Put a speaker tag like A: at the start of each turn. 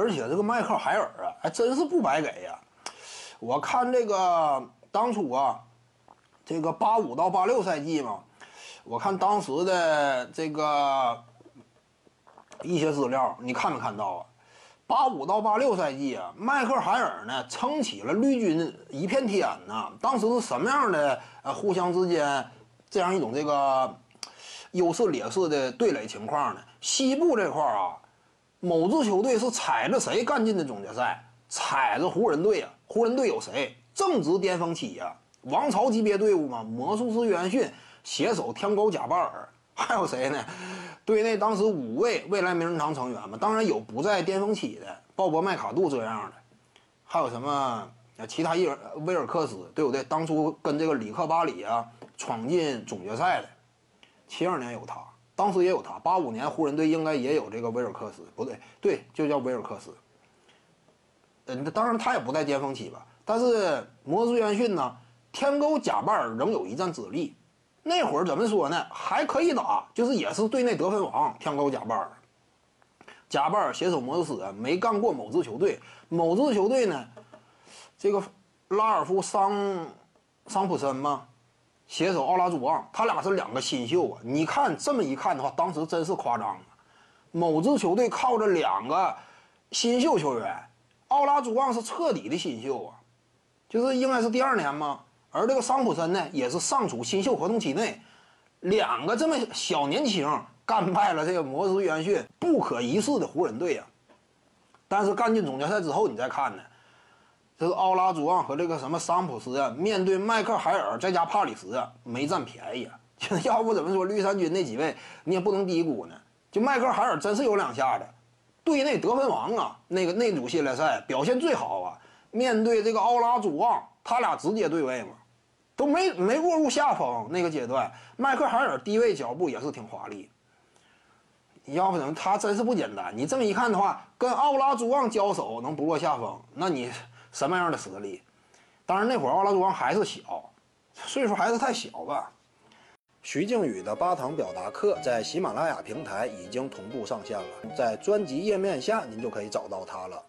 A: 而且这个迈克海尔啊，还真是不白给呀。我看这个当初啊，这个八五到八六赛季嘛，我看当时的这个一些资料，你看没看到啊？八五到八六赛季啊，迈克海尔呢撑起了绿军一片天呐。当时是什么样的呃互相之间这样一种这个优势劣势的对垒情况呢？西部这块啊，某支球队是踩着谁干进的总决赛？踩着湖人队啊！湖人队有谁？正值巅峰期呀，王朝级别队伍嘛，魔术师约翰逊携手天狗贾巴尔，还有谁呢？队内当时五位未来名人堂成员嘛，当然有不在巅峰期的，鲍勃麦卡杜这样的，还有什么其他一人威尔克斯，对不对？当初跟这个里克巴里啊闯进总决赛的，七二年有他，当时也有他，八五年湖人队应该也有这个威尔克斯，不对，对，就叫威尔克斯。嗯，当然他也不在巅峰期吧，但是魔术约翰逊呢，天勾贾巴尔仍有一战之力。那会儿怎么说呢？还可以打，就是也是队内得分王。天勾贾巴尔，贾巴尔携手魔术师，没干过某支球队。某支球队呢，这个拉尔夫桑桑普森嘛，携手奥拉朱旺，他俩是两个新秀啊。你看这么一看的话，当时真是夸张啊。某支球队靠着两个新秀球员。奥拉朱旺是彻底的新秀啊，就是应该是第二年嘛。而这个桑普森呢，也是尚处新秀合同期内，两个这么小年轻干败了这个魔术约翰逊不可一世的湖人队呀。但是干进总决赛之后，你再看呢，这个奥拉朱旺和这个什么桑普斯啊，面对迈克海尔再加帕里斯啊，没占便宜啊。要不怎么说绿衫军那几位你也不能低估呢？就迈克海尔真是有两下子。队内得分王啊，那个那组系列赛表现最好啊。面对这个奥拉朱旺，他俩直接对位嘛，都没没落入下风。那个阶段，迈克海尔低位脚步也是挺华丽。要不怎么他真是不简单。你这么一看的话，跟奥拉朱旺交手能不落下风，那你什么样的实力？当然那会儿奥拉朱旺还是小，岁数还是太小吧。徐静宇的八堂表达课在喜马拉雅平台已经同步上线了，在专辑页面下您就可以找到它了。